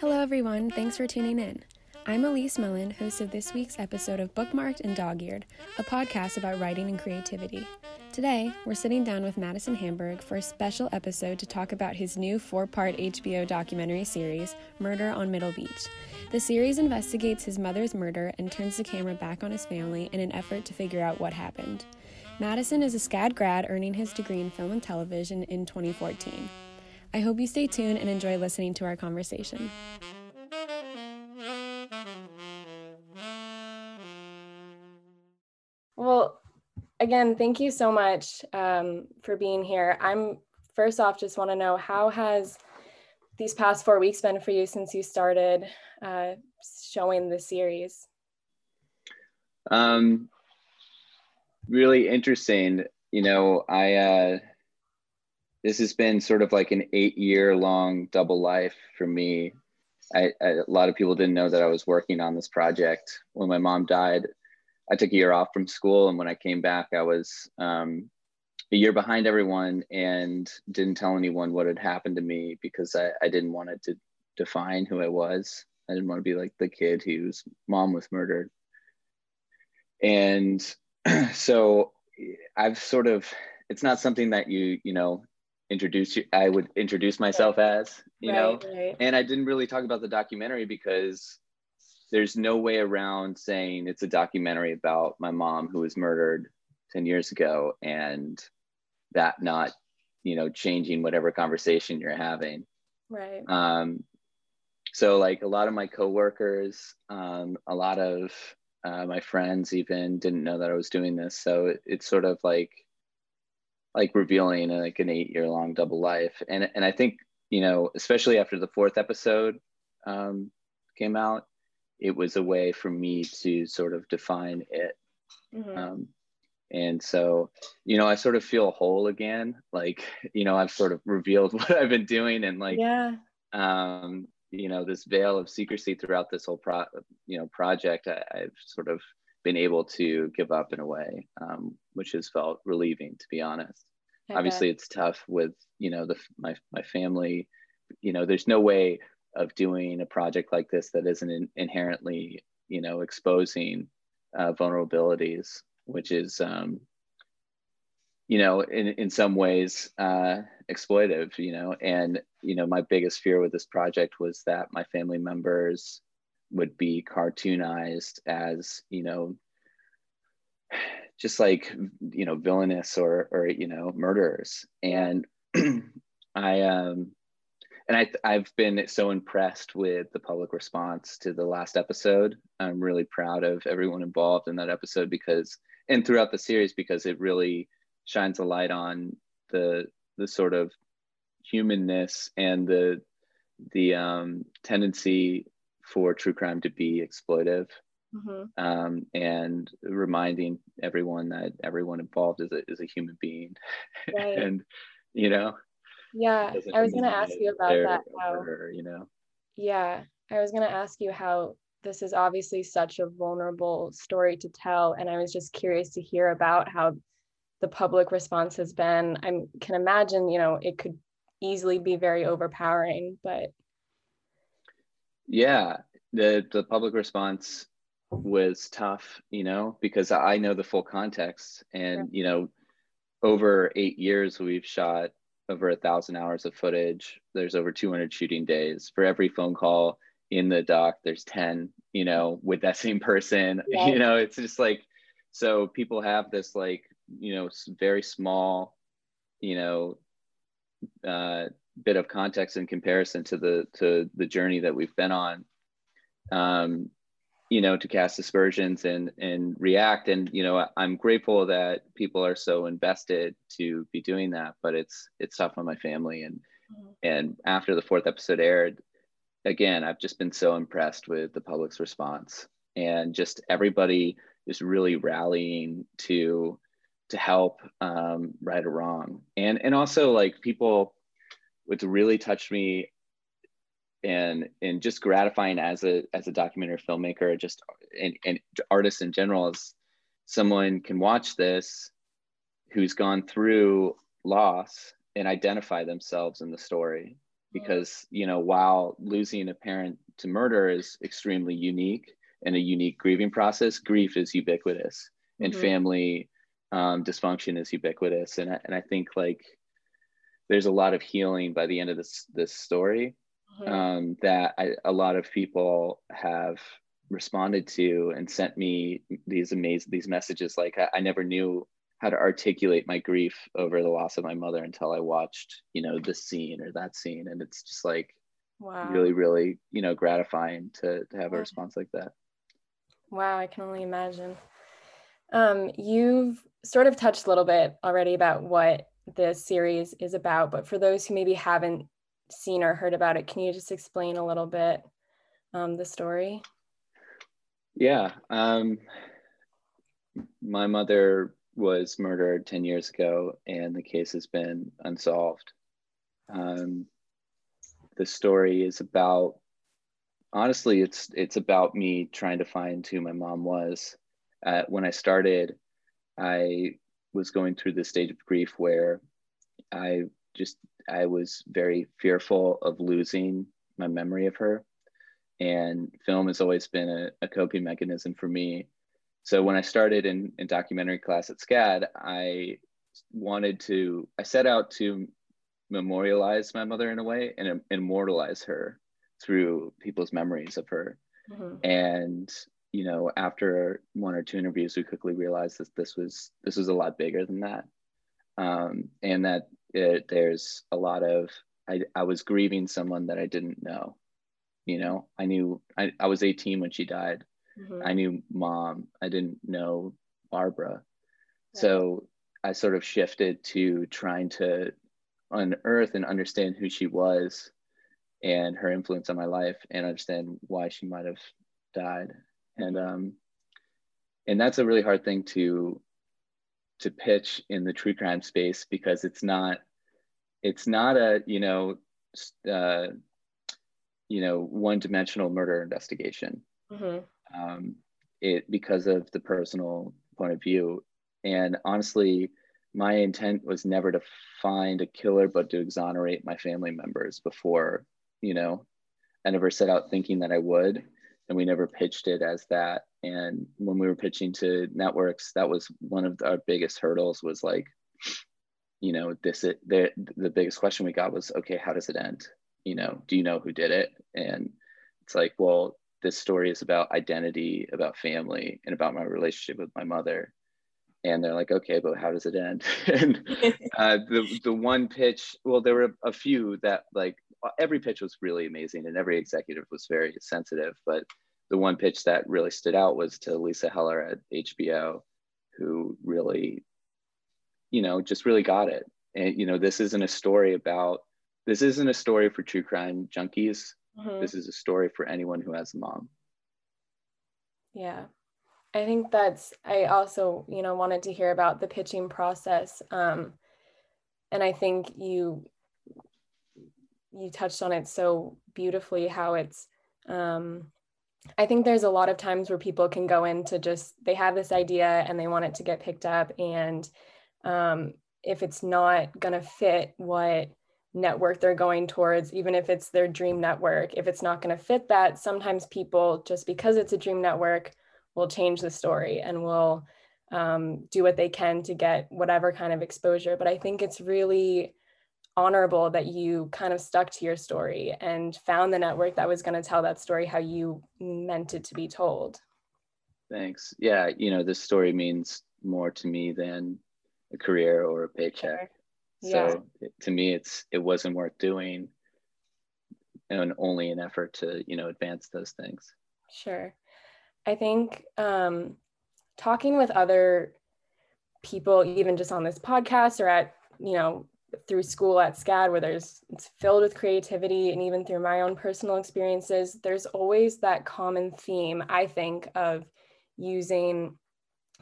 Hello, everyone. Thanks for tuning in. I'm Elise Mullen, host of this week's episode of Bookmarked and Dog Eared, a podcast about writing and creativity. Today, we're sitting down with Madison Hamburg for a special episode to talk about his new four part HBO documentary series, Murder on Middle Beach. The series investigates his mother's murder and turns the camera back on his family in an effort to figure out what happened. Madison is a SCAD grad earning his degree in film and television in 2014. I hope you stay tuned and enjoy listening to our conversation. Well, again, thank you so much um, for being here. I'm first off just want to know how has these past four weeks been for you since you started uh, showing the series? Um, really interesting. You know, I uh, this has been sort of like an eight year long double life for me. I, I, a lot of people didn't know that I was working on this project when my mom died. I took a year off from school, and when I came back, I was um, a year behind everyone and didn't tell anyone what had happened to me because I, I didn't want it to define who I was. I didn't want to be like the kid whose mom was murdered. And so I've sort of, it's not something that you, you know, introduce you, I would introduce myself as, you right, know, right. and I didn't really talk about the documentary because there's no way around saying it's a documentary about my mom who was murdered 10 years ago and that not you know changing whatever conversation you're having. Right. Um so like a lot of my coworkers um a lot of uh, my friends even didn't know that i was doing this so it, it's sort of like like revealing like an eight year long double life and and i think you know especially after the fourth episode um came out it was a way for me to sort of define it. Mm-hmm. Um, and so, you know, I sort of feel whole again. Like, you know, I've sort of revealed what I've been doing and like, yeah. um, you know, this veil of secrecy throughout this whole pro, you know, project, I, have sort of been able to give up in a way, um, which has felt relieving, to be honest. Obviously, it's tough with, you know, the my my family. You know, there's no way of doing a project like this that isn't in, inherently, you know, exposing uh, vulnerabilities, which is, um, you know, in, in some ways uh, exploitive, you know, and, you know, my biggest fear with this project was that my family members would be cartoonized as, you know, just like, you know, villainous or, or, you know, murderers. And I, um, and I, I've been so impressed with the public response to the last episode. I'm really proud of everyone involved in that episode because, and throughout the series, because it really shines a light on the the sort of humanness and the the um, tendency for true crime to be exploitive, mm-hmm. um, and reminding everyone that everyone involved is a is a human being, right. and you know yeah, I was going to ask you about that. How, you know? Yeah, I was going to ask you how this is obviously such a vulnerable story to tell. And I was just curious to hear about how the public response has been. I can imagine, you know, it could easily be very overpowering, but. Yeah, the, the public response was tough, you know, because I know the full context. And, you know, over eight years, we've shot over a thousand hours of footage. There's over 200 shooting days. For every phone call in the doc, there's 10, you know, with that same person. You know, it's just like, so people have this like, you know, very small, you know, uh, bit of context in comparison to the to the journey that we've been on. Um, you know to cast aspersions and and react and you know i'm grateful that people are so invested to be doing that but it's it's tough on my family and mm-hmm. and after the fourth episode aired again i've just been so impressed with the public's response and just everybody is really rallying to to help um, right or wrong. And and also like people what's really touched me and and just gratifying as a as a documentary filmmaker just and, and artist in general is someone can watch this who's gone through loss and identify themselves in the story. Because you know while losing a parent to murder is extremely unique and a unique grieving process grief is ubiquitous and mm-hmm. family um, dysfunction is ubiquitous and I, and I think like there's a lot of healing by the end of this this story mm-hmm. um, that I, a lot of people have responded to and sent me these amazing these messages like I, I never knew how to articulate my grief over the loss of my mother until I watched, you know, this scene or that scene. And it's just like wow. really, really, you know, gratifying to, to have a response like that. Wow, I can only imagine. Um, you've sort of touched a little bit already about what this series is about, but for those who maybe haven't seen or heard about it, can you just explain a little bit um, the story? Yeah. Um, my mother was murdered 10 years ago and the case has been unsolved. Um, the story is about, honestly, it's, it's about me trying to find who my mom was. Uh, when I started, I was going through the stage of grief where I just, I was very fearful of losing my memory of her. And film has always been a, a coping mechanism for me so when I started in, in documentary class at SCAD, I wanted to, I set out to memorialize my mother in a way and immortalize her through people's memories of her. Mm-hmm. And, you know, after one or two interviews, we quickly realized that this was, this was a lot bigger than that. Um, and that it, there's a lot of, I, I was grieving someone that I didn't know, you know, I knew, I, I was 18 when she died Mm-hmm. I knew mom. I didn't know Barbara. So I sort of shifted to trying to unearth and understand who she was and her influence on my life and understand why she might have died. And um and that's a really hard thing to to pitch in the true crime space because it's not it's not a you know uh, you know one dimensional murder investigation mm-hmm um, it because of the personal point of view. And honestly, my intent was never to find a killer, but to exonerate my family members before, you know, I never set out thinking that I would. And we never pitched it as that. And when we were pitching to networks, that was one of our biggest hurdles was like, you know, this, it, the, the biggest question we got was, okay, how does it end? You know, do you know who did it? And it's like, well, this story is about identity, about family, and about my relationship with my mother. And they're like, okay, but how does it end? and uh, the the one pitch, well, there were a few that like every pitch was really amazing, and every executive was very sensitive. But the one pitch that really stood out was to Lisa Heller at HBO, who really, you know, just really got it. And you know, this isn't a story about this isn't a story for true crime junkies Mm-hmm. This is a story for anyone who has a mom. Yeah. I think that's, I also, you know, wanted to hear about the pitching process. Um, and I think you, you touched on it so beautifully how it's, um, I think there's a lot of times where people can go into just, they have this idea and they want it to get picked up. And um, if it's not going to fit what network they're going towards, even if it's their dream network. If it's not going to fit that, sometimes people, just because it's a dream network, will change the story and will um, do what they can to get whatever kind of exposure. But I think it's really honorable that you kind of stuck to your story and found the network that was going to tell that story how you meant it to be told. Thanks. Yeah, you know, this story means more to me than a career or a paycheck. Sure. So yeah. to me, it's it wasn't worth doing, and only an effort to you know advance those things. Sure, I think um, talking with other people, even just on this podcast or at you know through school at SCAD, where there's it's filled with creativity, and even through my own personal experiences, there's always that common theme. I think of using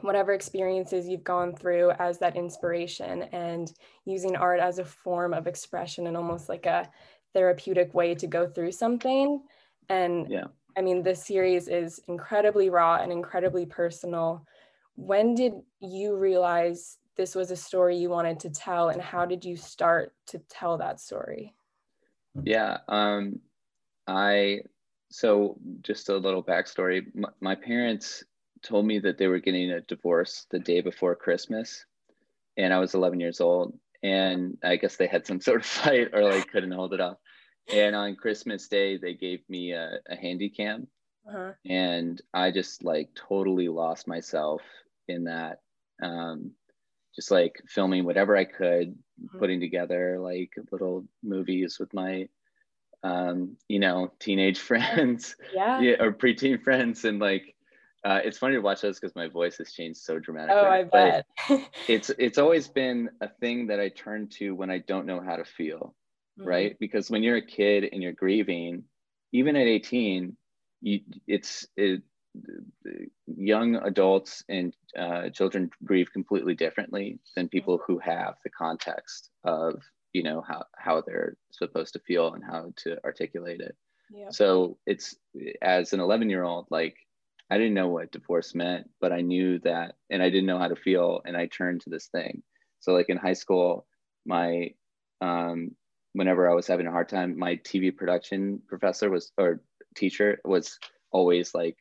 whatever experiences you've gone through as that inspiration and using art as a form of expression and almost like a therapeutic way to go through something. And yeah. I mean, this series is incredibly raw and incredibly personal. When did you realize this was a story you wanted to tell and how did you start to tell that story? Yeah um i so just a little backstory. My, my parents told me that they were getting a divorce the day before christmas and i was 11 years old and i guess they had some sort of fight or like couldn't hold it off and on christmas day they gave me a, a handy cam uh-huh. and i just like totally lost myself in that um, just like filming whatever I could, mm-hmm. putting together like little movies with my, um, you know, teenage friends, yeah, yeah or preteen friends, and like, uh, it's funny to watch those because my voice has changed so dramatically. Oh, I bet. it's it's always been a thing that I turn to when I don't know how to feel, mm-hmm. right? Because when you're a kid and you're grieving, even at 18, you it's it, young adults and uh, children grieve completely differently than people who have the context of you know how, how they're supposed to feel and how to articulate it yeah. so it's as an 11 year old like i didn't know what divorce meant but i knew that and i didn't know how to feel and i turned to this thing so like in high school my um, whenever i was having a hard time my tv production professor was or teacher was always like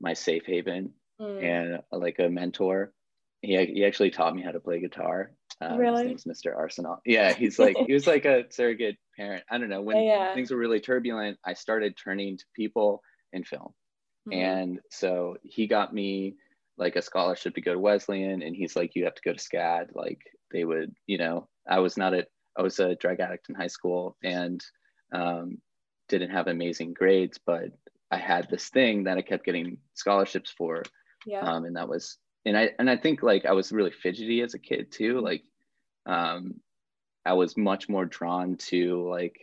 my safe haven mm. and uh, like a mentor. He, he actually taught me how to play guitar. Um, really? His name's Mr. Arsenal. Yeah, he's like he was like a surrogate parent. I don't know when yeah. things were really turbulent. I started turning to people in film, mm-hmm. and so he got me like a scholarship to go to Wesleyan, and he's like, you have to go to SCAD. Like they would, you know, I was not a I was a drug addict in high school and um, didn't have amazing grades, but I had this thing that I kept getting scholarships for. Yeah. Um, and that was, and I, and I think like I was really fidgety as a kid too. Like, um, I was much more drawn to like,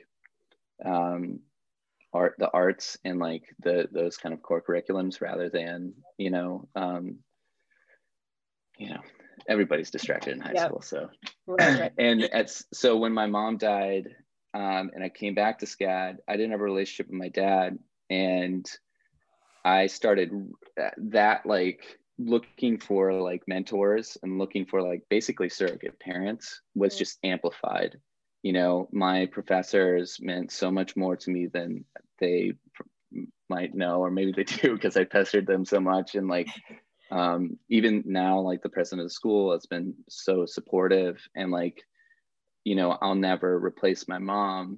um, art, the arts and like the, those kind of core curriculums rather than, you know, um, you know, everybody's distracted in high yep. school. So, right, right. and at, so when my mom died, um, and I came back to SCAD, I didn't have a relationship with my dad and I started that like looking for like mentors and looking for like basically surrogate parents was just amplified. You know, my professors meant so much more to me than they might know, or maybe they do because I pestered them so much. And like, um, even now, like the president of the school has been so supportive and like, you know, I'll never replace my mom,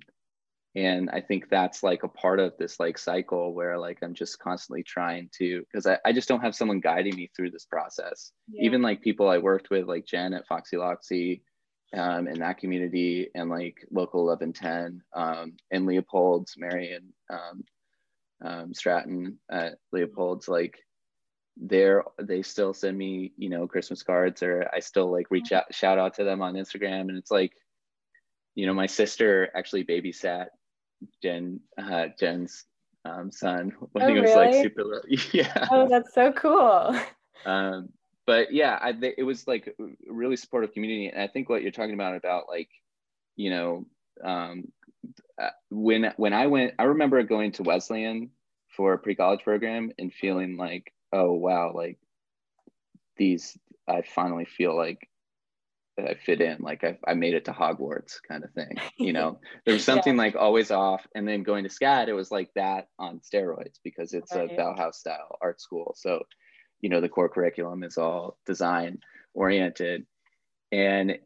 and i think that's like a part of this like cycle where like i'm just constantly trying to because I, I just don't have someone guiding me through this process yeah. even like people i worked with like jen at foxy loxy um, in that community and like local 1110 um, and leopold's marion um, um, stratton at leopold's like they're they still send me you know christmas cards or i still like reach out shout out to them on instagram and it's like you know my sister actually babysat Jen uh, Jen's um, son when oh, he was really? like super little. yeah. Oh, that's so cool. Um, but yeah, I, it was like a really supportive community, and I think what you're talking about about like, you know, um, uh, when when I went, I remember going to Wesleyan for a pre-college program and feeling like, oh wow, like these, I finally feel like I fit in, like I, I made it to Hogwarts kind of thing. You know, there was something yeah. like always off. And then going to SCAD, it was like that on steroids because it's right. a Bauhaus style art school. So, you know, the core curriculum is all design oriented. And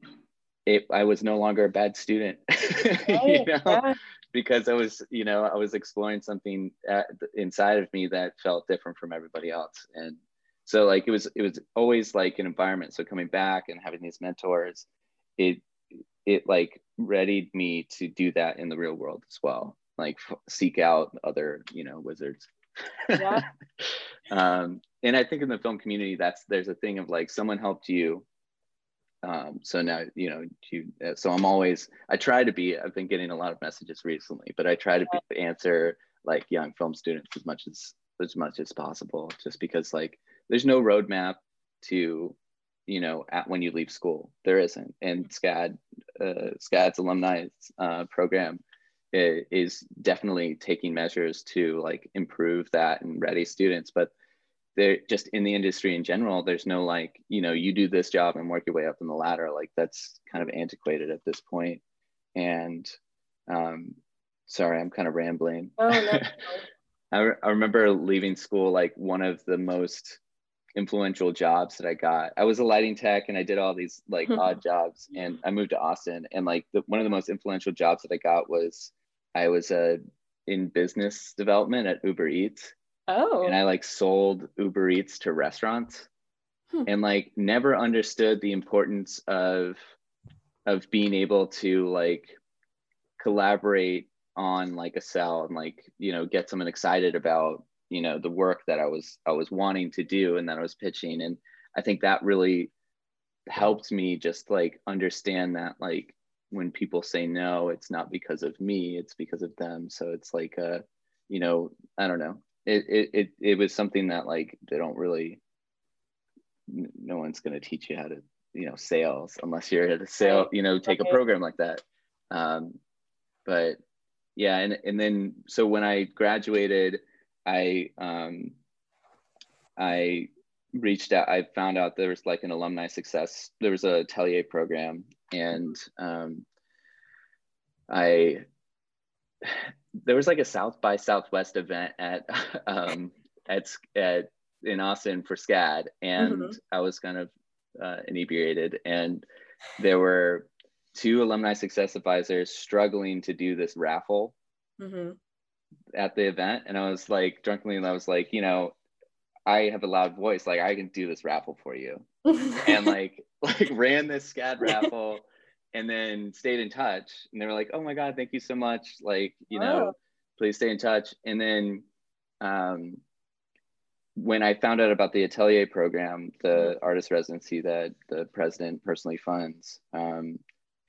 it, I was no longer a bad student, right. you know, yeah. Because I was, you know, I was exploring something at, inside of me that felt different from everybody else. And so like it was it was always like an environment so coming back and having these mentors it it like readied me to do that in the real world as well like f- seek out other you know wizards yeah. um and i think in the film community that's there's a thing of like someone helped you um so now you know you uh, so i'm always i try to be i've been getting a lot of messages recently but i try to be, answer like young film students as much as as much as possible just because like there's no roadmap to you know at when you leave school. There isn't. And scad uh, scad's alumni uh, program is definitely taking measures to like improve that and ready students but they're just in the industry in general there's no like you know you do this job and work your way up in the ladder. Like that's kind of antiquated at this point. And um sorry i'm kind of rambling. Oh, no. I, re- I remember leaving school like one of the most influential jobs that i got. I was a lighting tech and i did all these like odd jobs and i moved to austin. And like the, one of the most influential jobs that i got was i was uh, in business development at uber eats oh. and I like sold Uber Eats to restaurants Hmm. and like never understood the importance of of being able to like collaborate on like a sell and like you know get someone excited about you know the work that I was I was wanting to do and that I was pitching and I think that really helped me just like understand that like when people say no it's not because of me it's because of them so it's like uh you know I don't know it it it, it was something that like they don't really no one's going to teach you how to you know sales unless you're at a sale you know take Okay. a program like that um but yeah and and then so when i graduated i um i reached out i found out there was like an alumni success there was a atelier program and um i there was like a south by southwest event at um at at in austin for scad and Mhm. i was kind of uh, inebriated and there were two alumni success advisors struggling to do this raffle hmm at the event and i was like drunkenly and i was like you know i have a loud voice like i can do this raffle for you and like like ran this scad raffle and then stayed in touch and they were like oh my god thank you so much like you know Wow. please stay in touch. And then um when i found out about the atelier program the artist residency that the president personally funds um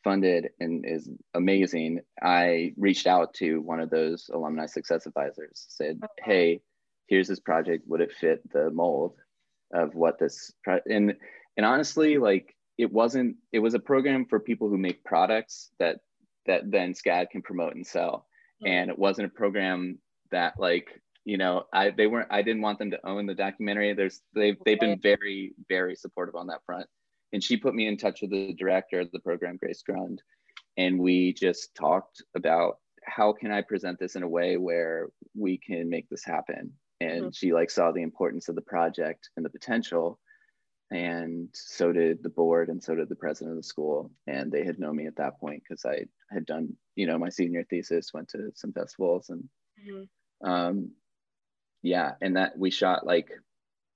funded and is amazing i reached out to one of those alumni success advisors said hey here's this project. Would it fit the mold of what this pro- and and honestly like it wasn't it was a program for people who make products that that then scad can promote and sell. And it wasn't a program that like you know i they weren't i didn't want them to own the documentary. There's they've, they've been very very supportive on that front. And she put me in touch with the director of the program grace grund and we just talked about how can i present this in a way where we can make this happen. And Mhm. she like saw the importance of the project and the potential and so did the board and so did the president of the school and they had known me at that point because i had done you know my senior thesis went to some festivals and Mhm. um yeah and that we shot like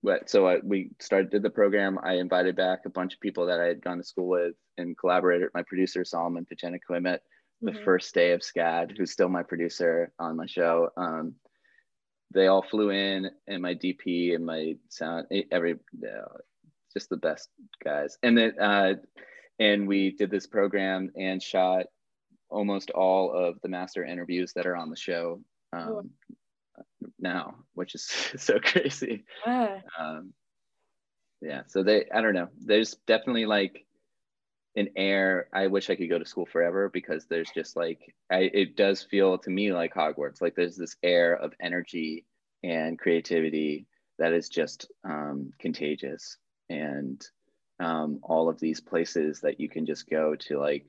what so I, we started the program i invited back a bunch of people that i had gone to school with and collaborated my producer solomon Pachenico I met the Mhm. first day of scad who's still my producer on my show um they all flew in and my dp and my sound every uh, just the best guys and then uh and we did this program and shot almost all of the master interviews that are on the show um, now, which is so crazy. Yeah. Um, yeah, so they, I don't know, there's definitely like an air. I wish I could go to school forever because there's just like, I, it does feel to me like Hogwarts. Like there's this air of energy and creativity that is just um, contagious. And um, all of these places that you can just go to like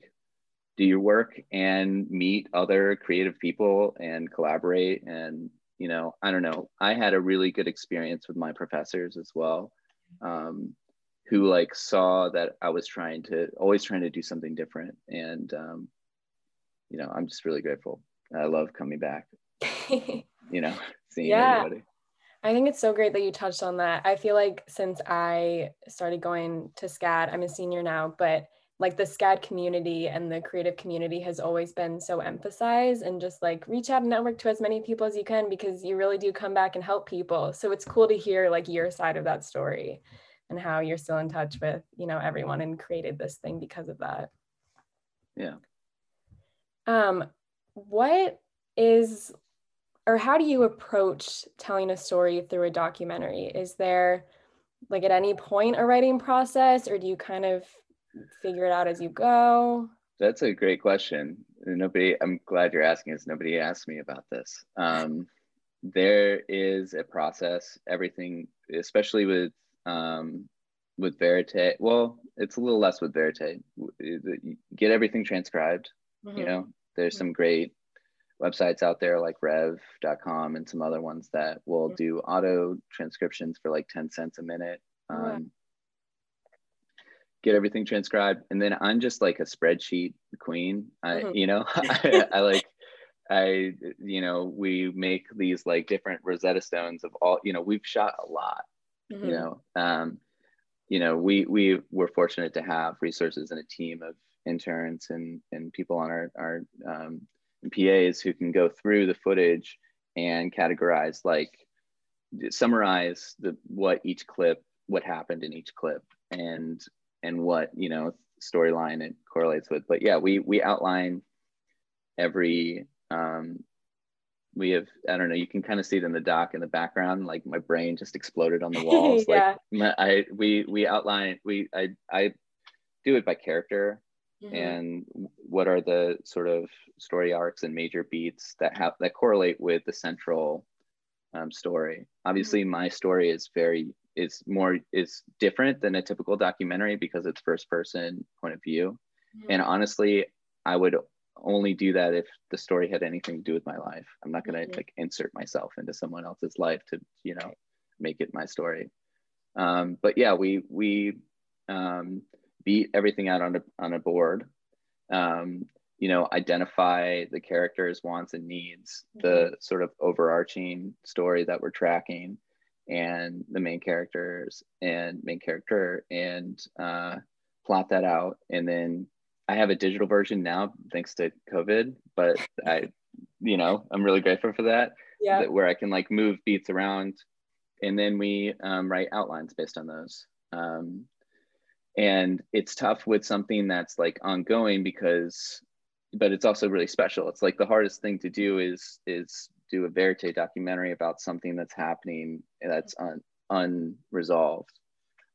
do your work and meet other creative people and collaborate. And you know i don't know i had a really good experience with my professors as well um, who like saw that i was trying to always trying to do something different. And um, you know i'm just really grateful. I love coming back you know seeing Yeah. everybody I think it's so great that you touched on that. I feel like since I started going to SCAD, I'm a senior now, but like the SCAD community and the creative community has always been so emphasized and just like reach out and network to as many people as you can because you really do come back and help people. So it's cool to hear like your side of that story and how you're still in touch with, you know, everyone and created this thing because of that. Yeah. Um, what is or how do you approach telling a story through a documentary? Is there like at any point a writing process or do you kind of figure it out as you go? That's a great question. Nobody, I'm glad you're asking this. Nobody asked me about this. Um, there is a process. Everything, especially with um, with Verite. Well, it's a little less with Verite. Get everything transcribed. Mm-hmm. You know, there's mm-hmm. some great websites out there like rev.com and some other ones that will do auto transcriptions for like 10 cents a minute. Um, Get everything transcribed. And then I'm just like a spreadsheet queen. I, mm-hmm. you know, I, I like, I, you know, we make these like different Rosetta Stones of all, you know, we've shot a lot, mm-hmm. you know, um, you know, we, we were fortunate to have resources and a team of interns and, and people on our, our um, PAs who can go through the footage and categorize, like summarize the, what each clip, what happened in each clip and, and what, you know, storyline it correlates with. But yeah, we, we outline every um, we have i don't know you can kind of see it in the doc in the background like my brain just exploded on the walls yeah. like my, i we we outline we i i do it by character mm-hmm. and what are the sort of story arcs and major beats that have that correlate with the central um, story obviously mm-hmm. my story is very is more is different than a typical documentary because it's first person point of view mm-hmm. and honestly i would only do that if the story had anything to do with my life. I'm not going to mm-hmm. like insert myself into someone else's life to, you know, make it my story. Um, but yeah, we we um, beat everything out on a on a board. Um, you know, identify the characters' wants and needs, mm-hmm. the sort of overarching story that we're tracking, and the main characters and main character, and uh, plot that out, and then I have a digital version now thanks to COVID, but I, you know, I'm really grateful for that. Yeah. That where I can like move beats around, and then we um, write outlines based on those. Um, and it's tough with something that's like ongoing because, but it's also really special. It's like the hardest thing to do is is do a verite documentary about something that's happening that's un, unresolved,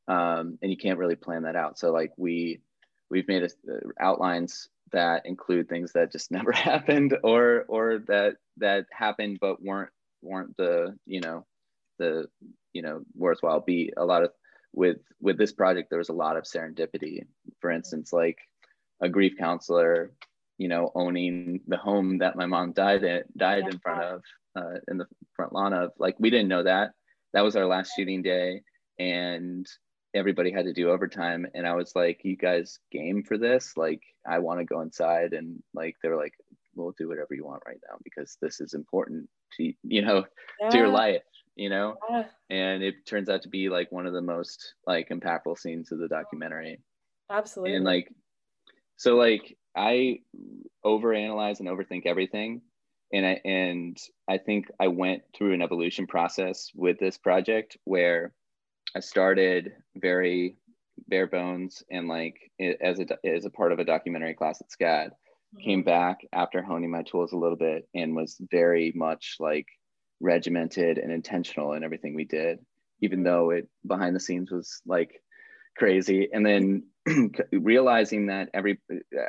um, and you can't really plan that out. So like we we've made a, uh, outlines that include things that just never happened or or that that happened but weren't weren't the you know the you know worthwhile be a lot of with with this project there was a lot of serendipity for instance like a grief counselor you know owning the home that my mom died in died yeah. in front of uh, in the front lawn of like we didn't know that that was our last shooting day and everybody had to do overtime and i was like you guys game for this like i want to go inside and like they were like we'll do whatever you want right now because this is important to you know yeah. to your life you know yeah. and it turns out to be like one of the most like impactful scenes of the documentary absolutely and like so like i overanalyze and overthink everything and i and i think i went through an evolution process with this project where I started very bare bones and like as a as a part of a documentary class at SCAD. Mm-hmm. Came back after honing my tools a little bit and was very much like regimented and intentional in everything we did, even though it behind the scenes was like crazy. And then realizing that every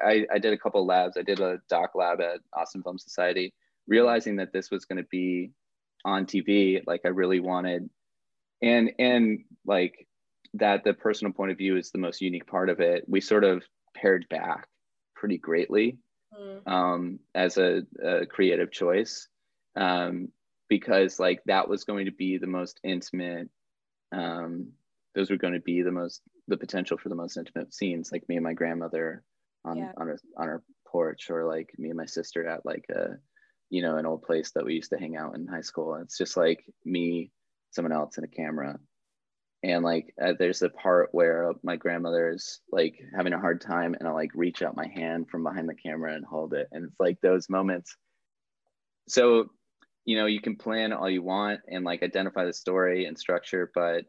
I, I did a couple labs. I did a doc lab at Austin Film Society, realizing that this was going to be on TV. Like I really wanted and and like that the personal point of view is the most unique part of it we sort of pared back pretty greatly mm. um, as a, a, creative choice um, because like that was going to be the most intimate um, those were going to be the most the potential for the most intimate scenes like me and my grandmother on yeah. on, a, on our porch or like me and my sister at like a you know an old place that we used to hang out in high school. It's just like me someone else and a camera. And like uh, there's a part where my grandmother is like having a hard time and i like reach out my hand from behind the camera and hold it. And it's like those moments. So you know you can plan all you want and like identify the story and structure but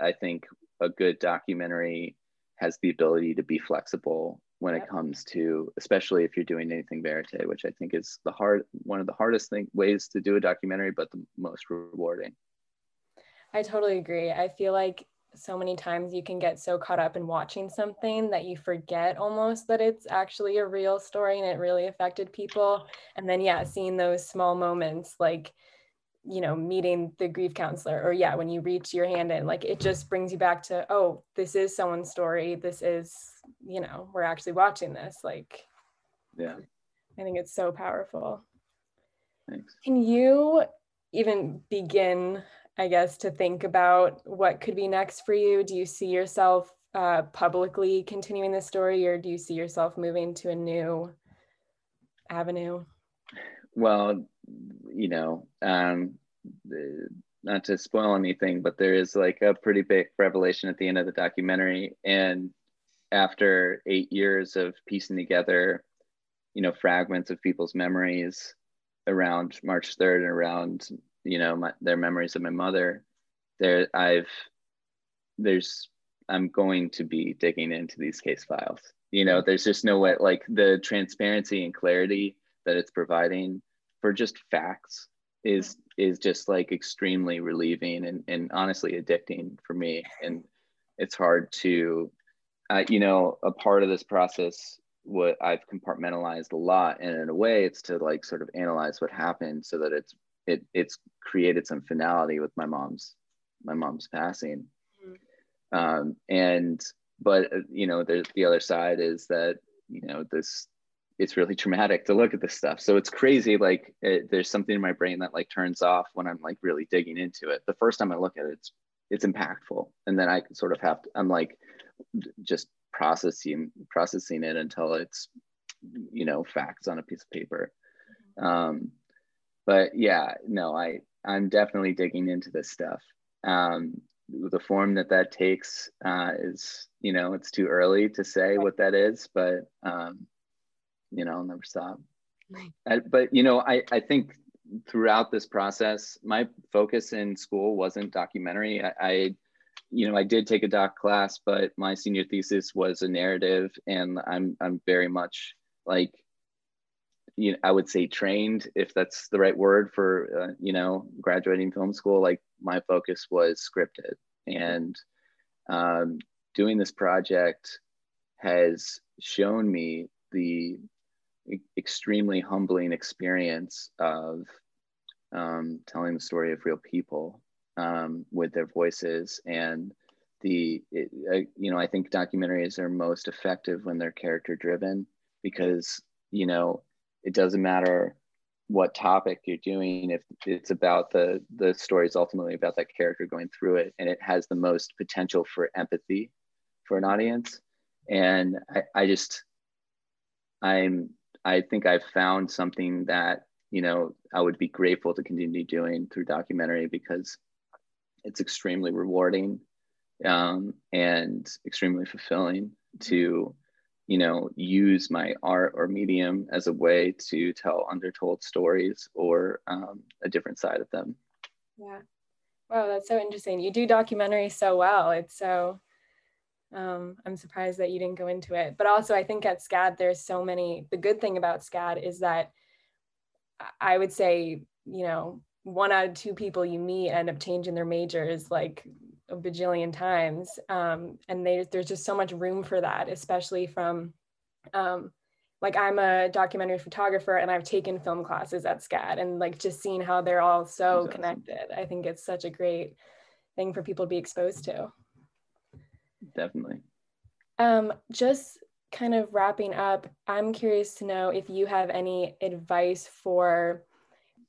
i think a good documentary has the ability to be flexible when it comes to especially if you're doing anything verite which i think is the hard one of the hardest thing ways to do a documentary but the most rewarding I totally agree. I feel like so many times you can get so caught up in watching something that you forget almost that it's actually a real story and it really affected people. And then, yeah, seeing those small moments like you know meeting the grief counselor or yeah when you reach your hand in like it just brings you back to oh this is someone's story. This is you know we're actually watching this. Like yeah. I think it's so powerful. Thanks. Can you even begin i guess to think about what could be next for you do you see yourself uh, publicly continuing this story or do you see yourself moving to a new avenue well you know, um, not to spoil anything, but there is like a pretty big revelation at the end of the documentary. And after eight years of piecing together, you know, fragments of people's memories around March 3rd and around, you know, my, their memories of my mother, there I've, there's, I'm going to be digging into these case files. You know, there's just no way, like the transparency and clarity that it's providing for just facts is is just like extremely relieving and, and honestly addicting for me and it's hard to uh, you know a part of this process what i've compartmentalized a lot and in a way it's to like sort of analyze what happened so that it's it it's created some finality with my mom's my mom's passing mm-hmm. um, and but uh, you know there's the other side is that you know this it's really traumatic to look at this stuff. So it's crazy. Like it, there's something in my brain that like turns off when I'm like really digging into it. The first time I look at it, it's it's impactful, and then I sort of have to. I'm like just processing processing it until it's you know facts on a piece of paper. Um, but yeah, no, I I'm definitely digging into this stuff. Um, the form that that takes uh, is you know it's too early to say what that is, but um, you know, I'll never stop. I, but you know, I, I think throughout this process, my focus in school wasn't documentary. I, I, you know, I did take a doc class, but my senior thesis was a narrative, and I'm I'm very much like, you know, I would say trained, if that's the right word for, uh, you know, graduating film school. Like my focus was scripted, and um, doing this project has shown me the extremely humbling experience of um, telling the story of real people um, with their voices and the it, you know i think documentaries are most effective when they're character driven because you know it doesn't matter what topic you're doing if it's about the the story is ultimately about that character going through it and it has the most potential for empathy for an audience. And i, I just i'm I think I've found something that you know I would be grateful to continue doing through documentary because it's extremely rewarding um, and extremely fulfilling to you know use my art or medium as a way to tell undertold stories or um, a different side of them yeah wow that's so interesting you do documentary so well it's so um, I'm surprised that you didn't go into it. But also, I think at SCAD, there's so many. The good thing about SCAD is that I would say, you know, one out of two people you meet end up changing their majors like a bajillion times. Um, and they, there's just so much room for that, especially from, um, like, I'm a documentary photographer and I've taken film classes at SCAD and like just seeing how they're all so connected. I think it's such a great thing for people to be exposed to definitely. Um, just kind of wrapping up, I'm curious to know if you have any advice for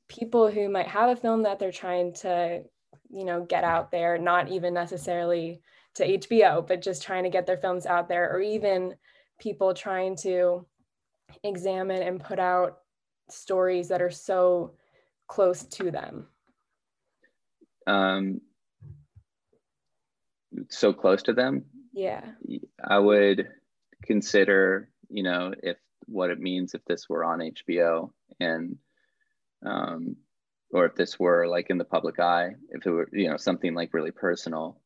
people who might have a film that they're trying to, you know, get out there, not even necessarily to HBO, but just trying to get their films out there, or even people trying to examine and put out stories that are so close to them. Um, so close to them? Yeah. I would consider you know if what it means if this were on hbo and um or if this were like in the public eye if it were you know something like really personal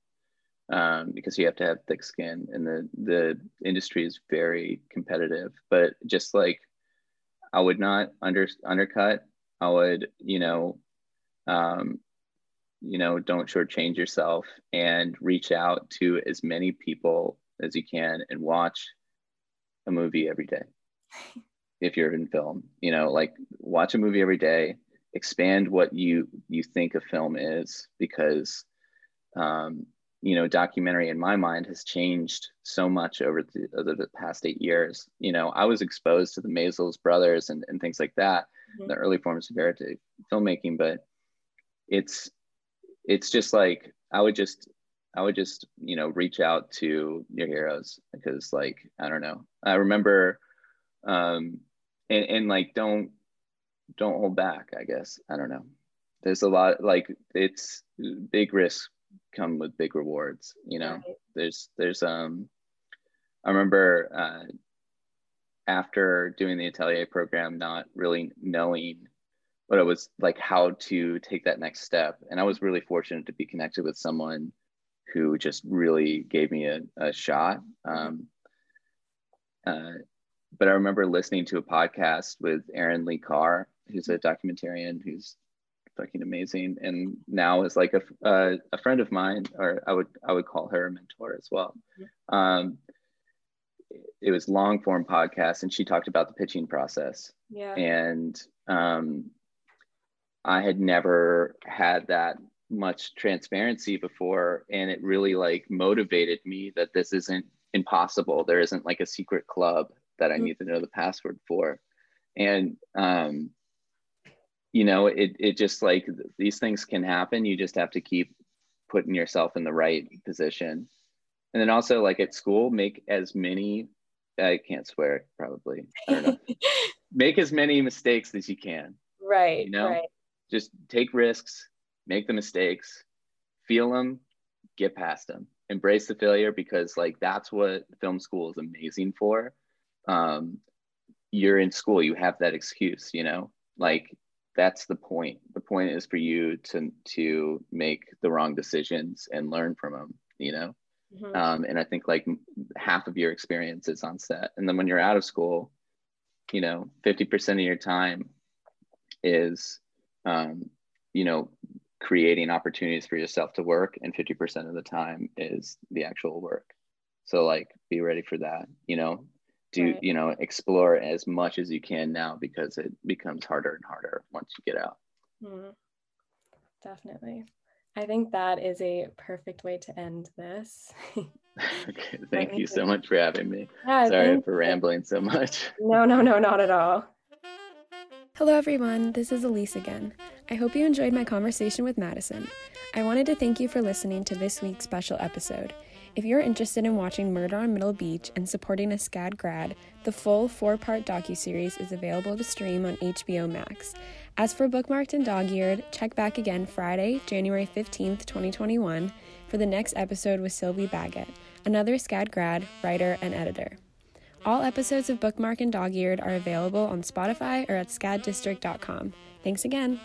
um, because you have to have thick skin and the the industry is very competitive but just like i would not under undercut i would you know um, you know, don't shortchange yourself and reach out to as many people as you can and watch a movie every day. if you're in film, you know, like watch a movie every day expand what you you think a film is because um, you know documentary in my mind has changed so much over the, over the past eight years you know i was exposed to the Maysles brothers and, and things like that mm-hmm. the early forms of narrative filmmaking but it's it's just like i would just i would just you know reach out to your heroes because like i don't know i remember um and, and like don't don't hold back i guess. I don't know. There's a lot like it's big risks come with big rewards you know? Right. there's there's um i remember uh after doing the atelier program not really knowing what it was like how to take that next step. And i was really fortunate to be connected with someone who just really gave me a, a shot. Um, uh, but i remember listening to a podcast with erin lee carr who's a documentarian who's fucking amazing and now is like a, uh, a friend of mine or i would i would call her a mentor as well. Um, it was long form podcast and she talked about the pitching process. Yeah. And um, i had never had that much transparency before and it really like motivated me that this isn't impossible. There isn't like a secret club that i mm-hmm. need to know the password for. And um, you know it, it just like these things can happen. You just have to keep putting yourself in the right position. And then also like at school make as many i can't swear probably. I don't know. Make as many mistakes as you can right you know? right. just take risks make the mistakes feel them get past them embrace the failure because like that's what film school is amazing for. Um you're in school you have that excuse you know? Like that's the point. The point is for you to to make the wrong decisions and learn from them you know? Mm-hmm. um, and i think like half of your experience is on set. And then when you're out of school you know 50% of your time is um, you know creating opportunities for yourself to work and 50% of the time is the actual work. So like be ready for that you know do right. you know explore as much as you can now because it becomes harder and harder once you get out. Mm, definitely. I think that is a perfect way to end this. Okay thank you so much for having me. Yeah, sorry for rambling so much. No no no not at all. Hello everyone. This is elise again. I hope you enjoyed my conversation with madison. I wanted to thank you for listening to this week's special episode if you're interested in watching Murder on Middle Beach and supporting a SCAD grad, the full four-part docu-series is available to stream on HBO Max. As for Bookmarked and Dog-Eared, check back again Friday, January 15th, 2021, for the next episode with Sylvie Baggett, another SCAD grad, writer, and editor. All episodes of Bookmark and Dog-Eared are available on Spotify or at scaddistrict.com. Thanks again!